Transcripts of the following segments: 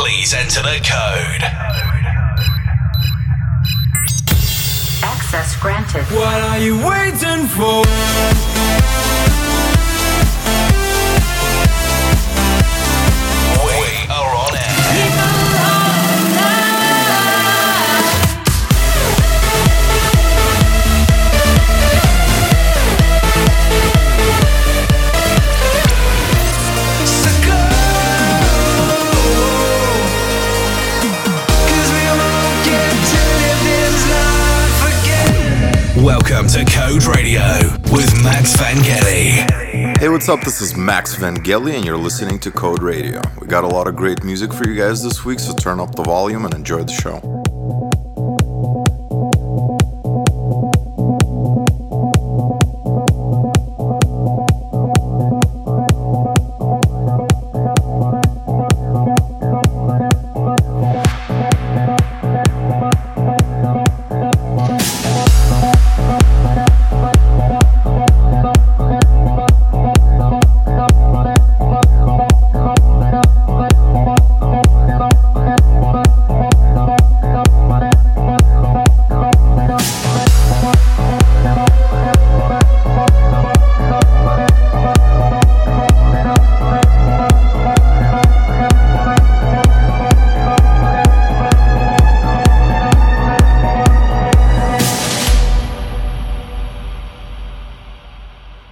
please enter the code. Access granted. What are you waiting for? Welcome to Code Radio with Max Vangeli. Hey, what's up? This is Max Vangeli, and you're listening to Code Radio. We got a lot of great music for you guys this week, so turn up the volume and enjoy the show.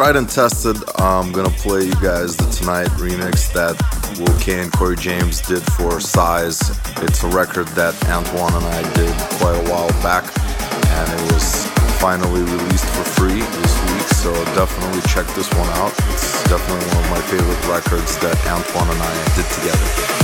Tried and Tested, I'm gonna play you guys the Tonight remix that Will K and Corey James did for Size. It's a record that Antoine and I did quite a while back, and it was finally released for free this week, so definitely check this one out. It's definitely one of my favorite records that Antoine and I did together.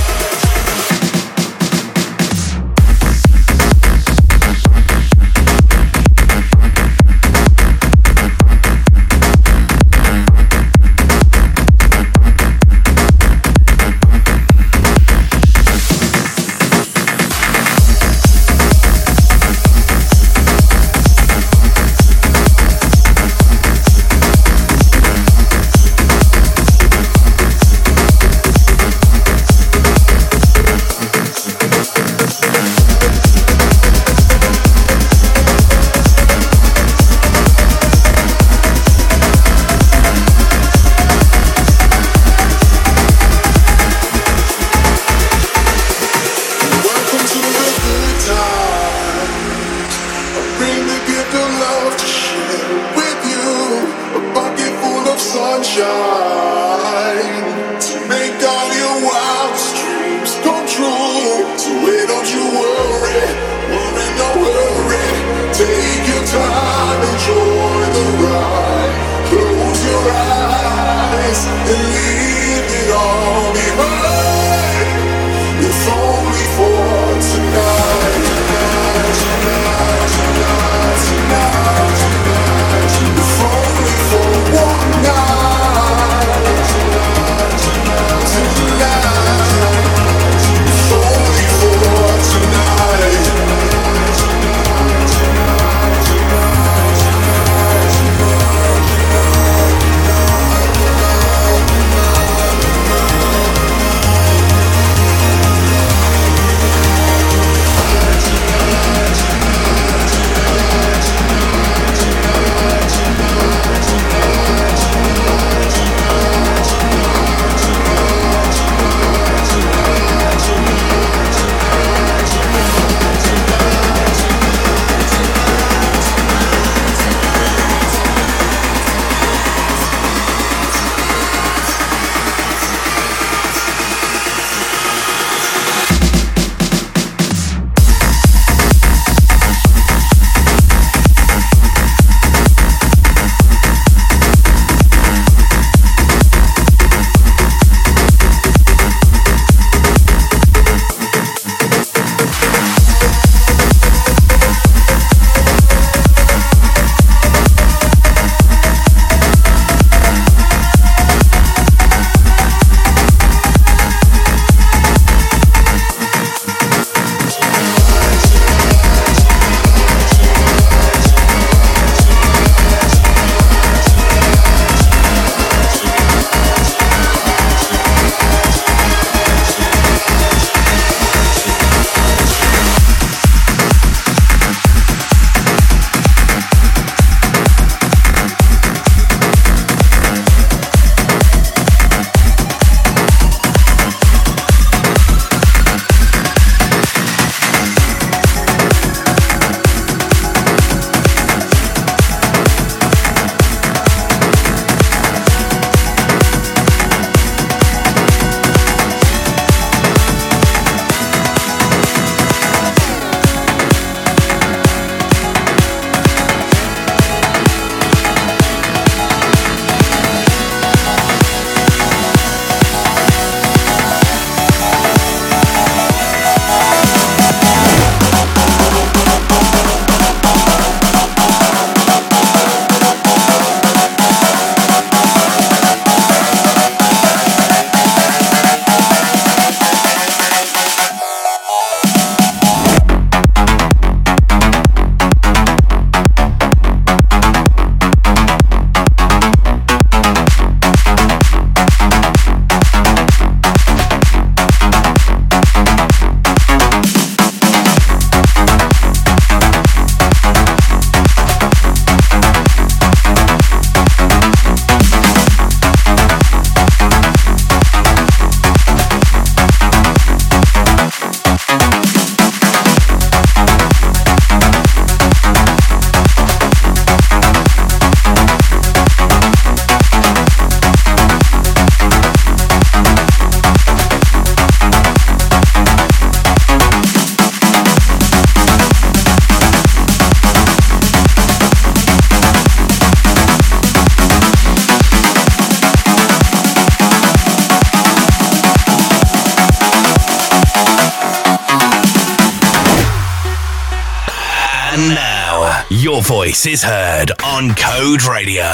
Is heard on Code Radio.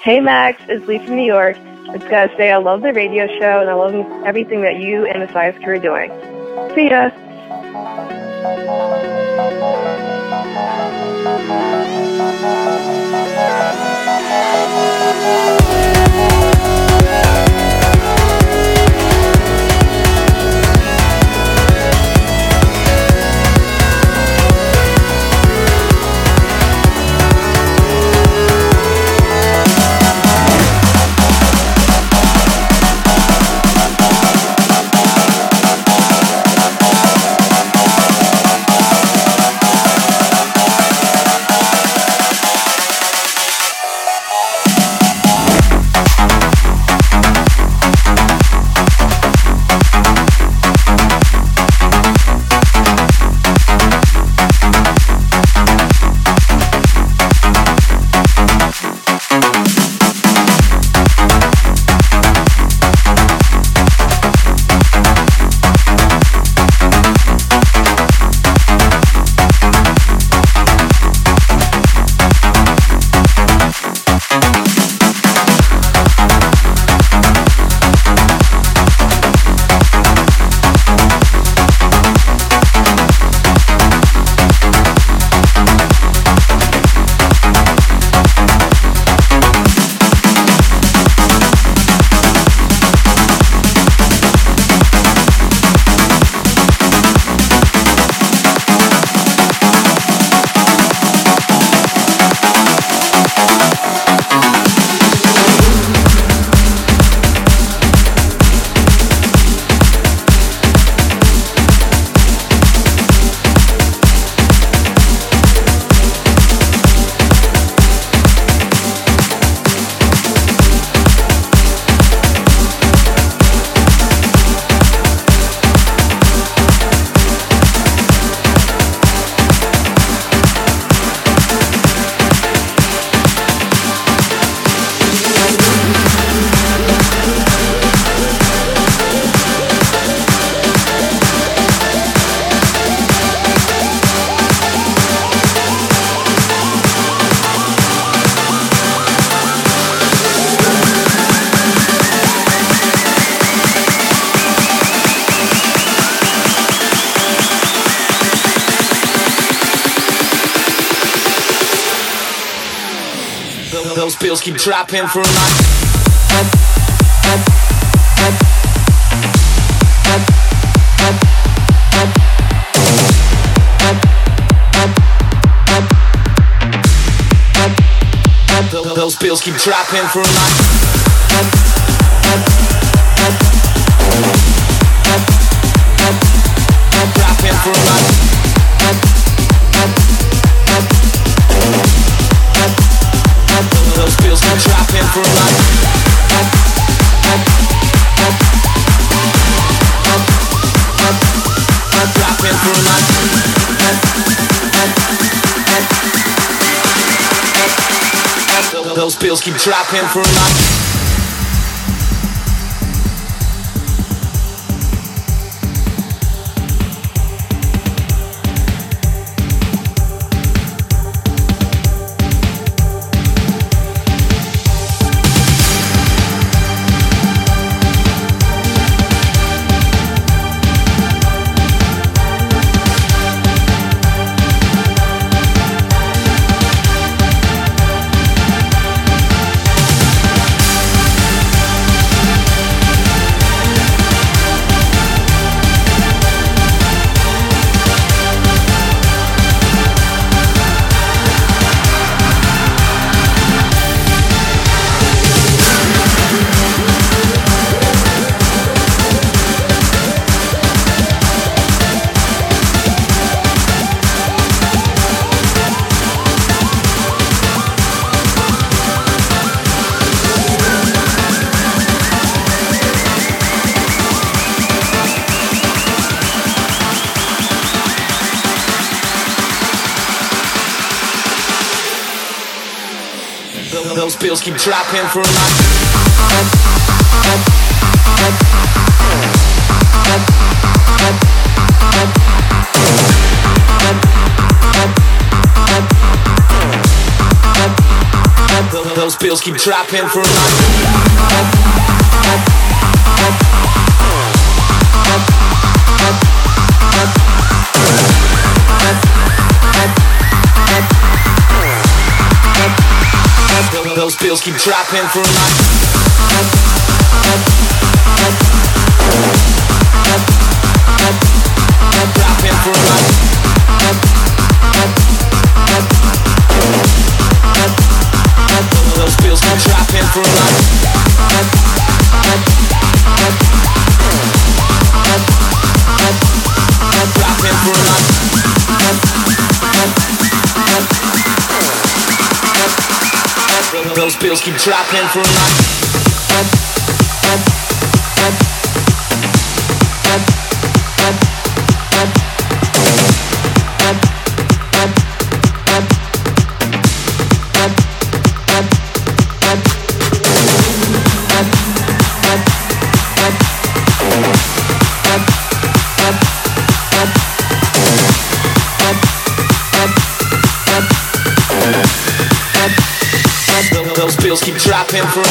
Hey Max, it's Lee from New York. I just gotta say I love the radio show and I love everything that you and the Size crew are doing. See ya. Bills keep dropping a night. Those bills keep dropping for a night. Bills keep dropping for life. hoes keep dropping for my Those bills keep dropping for my Those bills keep dropping for Dropping for those bills keep dropping. Bills keep dropping for life. Bills keep dropping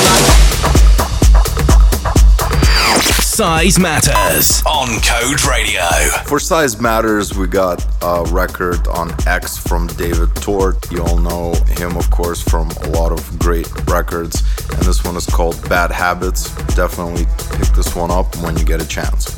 for Size Matters on Code Radio. For Size Matters, we got a record on X from David Tort. You all know him, of course, from a lot of great records. And this one is called Bad Habits. Definitely pick this one up when you get a chance.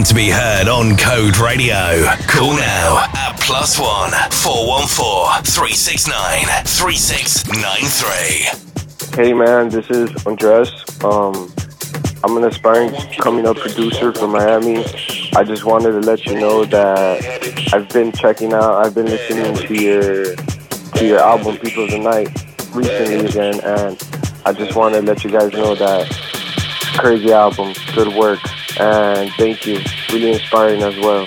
Want to be heard on Code Radio? Call now at plus one 414 369 3693. Hey man, this is Andres. Um, I'm an aspiring coming up producer from Miami. I just wanted to let you know that I've been checking out, I've been listening to your to your album People of the Night recently again, and I just want to let you guys know that crazy album, good work, and thank you. Really inspiring as well.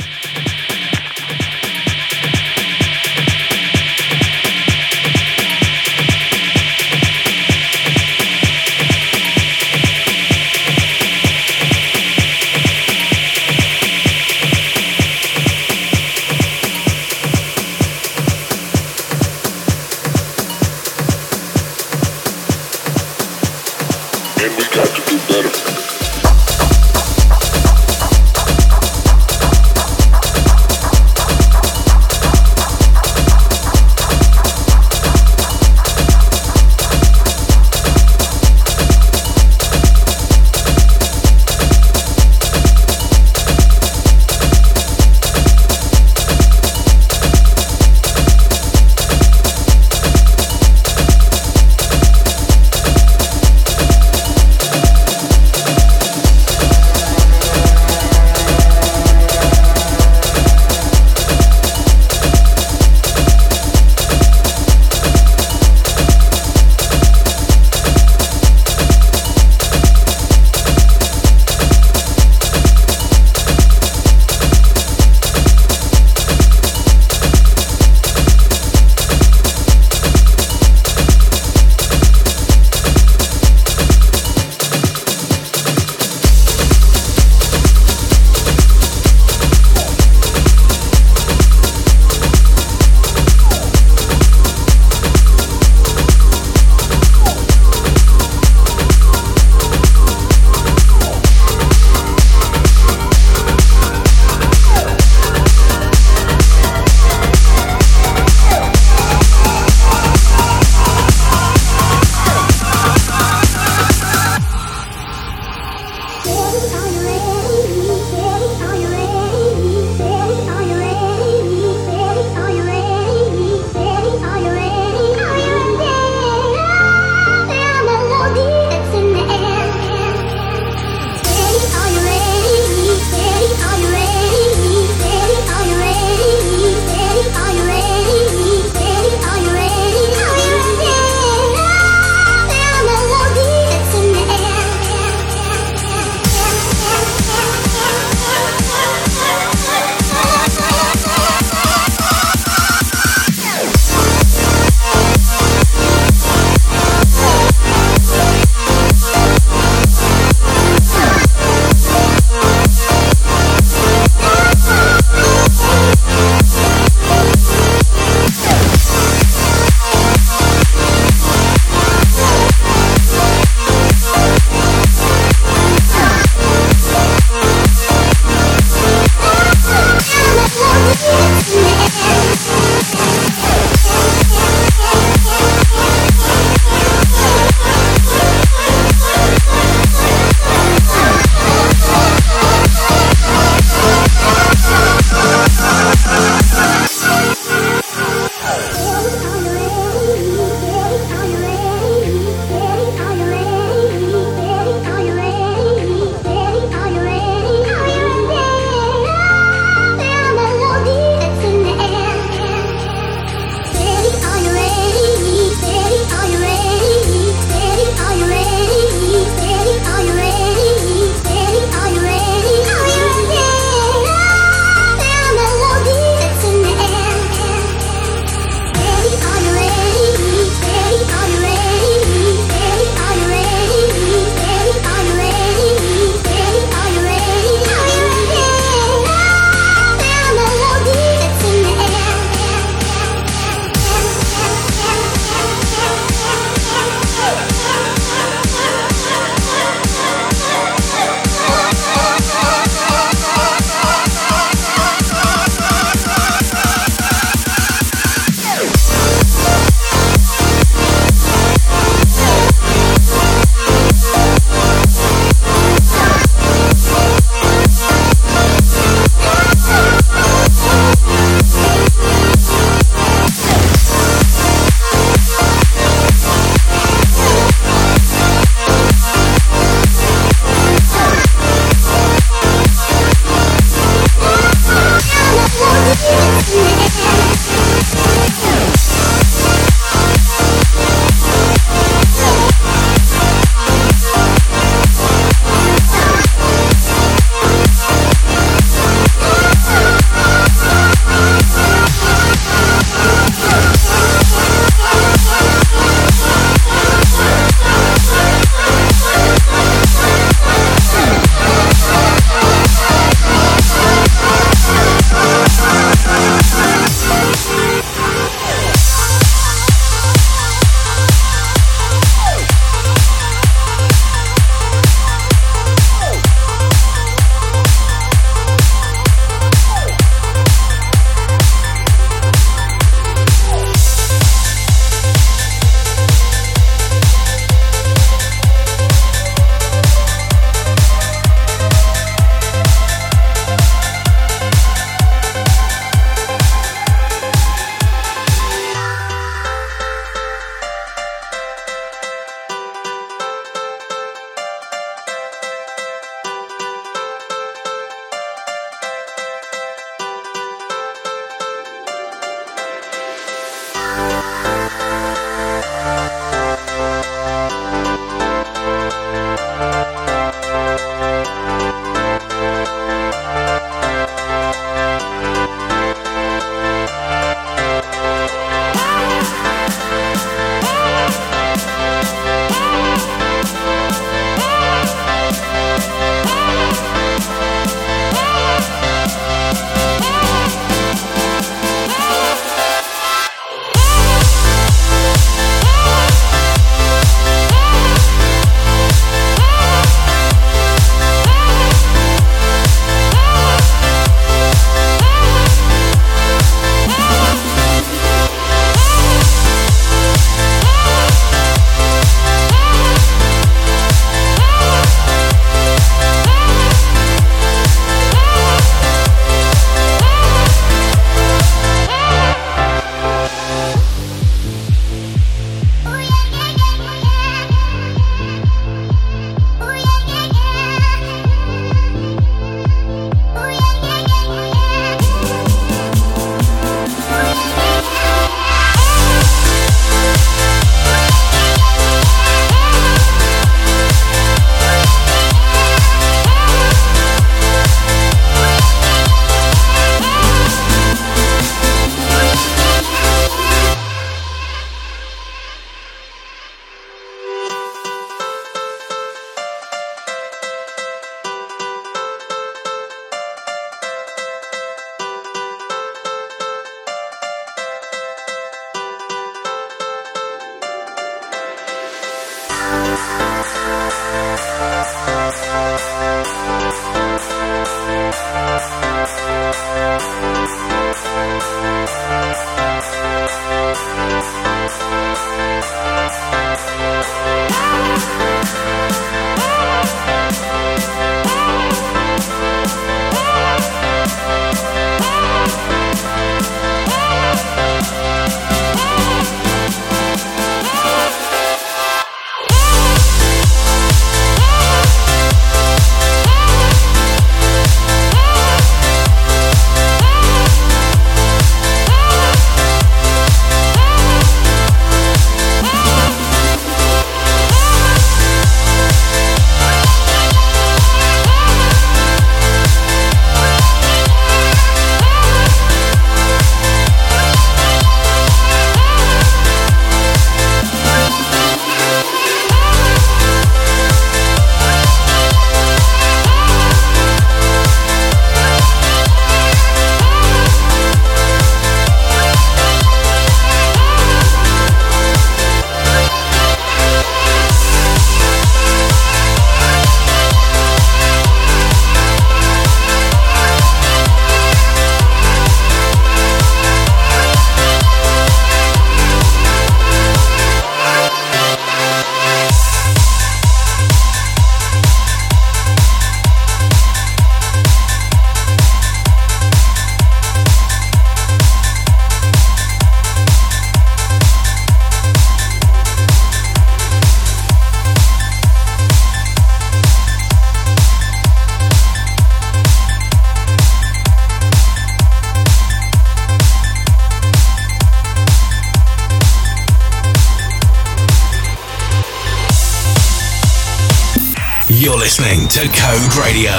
Radio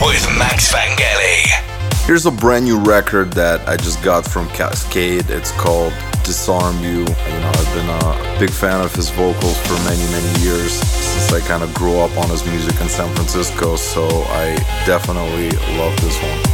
with Max Vangeli. Here's a brand new record that I just got from Kaskade. It's called Disarm You. You know, I've been a big fan of his vocals for many, many years since I kind of grew up on his music in San Francisco, so I definitely love this one.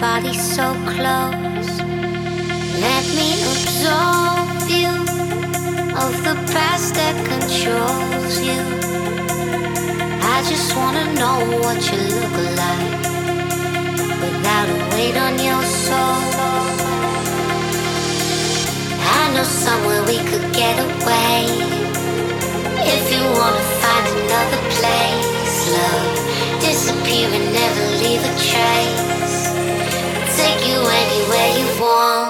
Body so close. Let me absorb you of the past that controls you. I just wanna know what you look like without a weight on your soul. I know somewhere we could get away. If you wanna find another place, love, disappear and never leave a trace. You anywhere you want.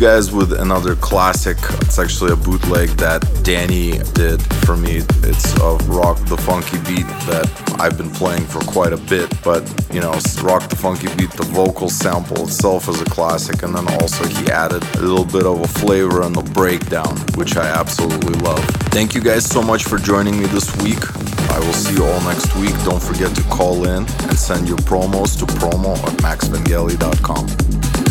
you guys with another classic. It's actually a bootleg that Danny did for me. It's of Rock the Funky Beat that I've been playing for quite a bit, but you know, Rock the Funky Beat, the vocal sample itself is a classic, and then also he added a little bit of a flavor and the breakdown, which I absolutely love. Thank you guys so much for joining me this week. I will see you all next week. Don't forget to call in and send your promos to promo at maxvangeli.com.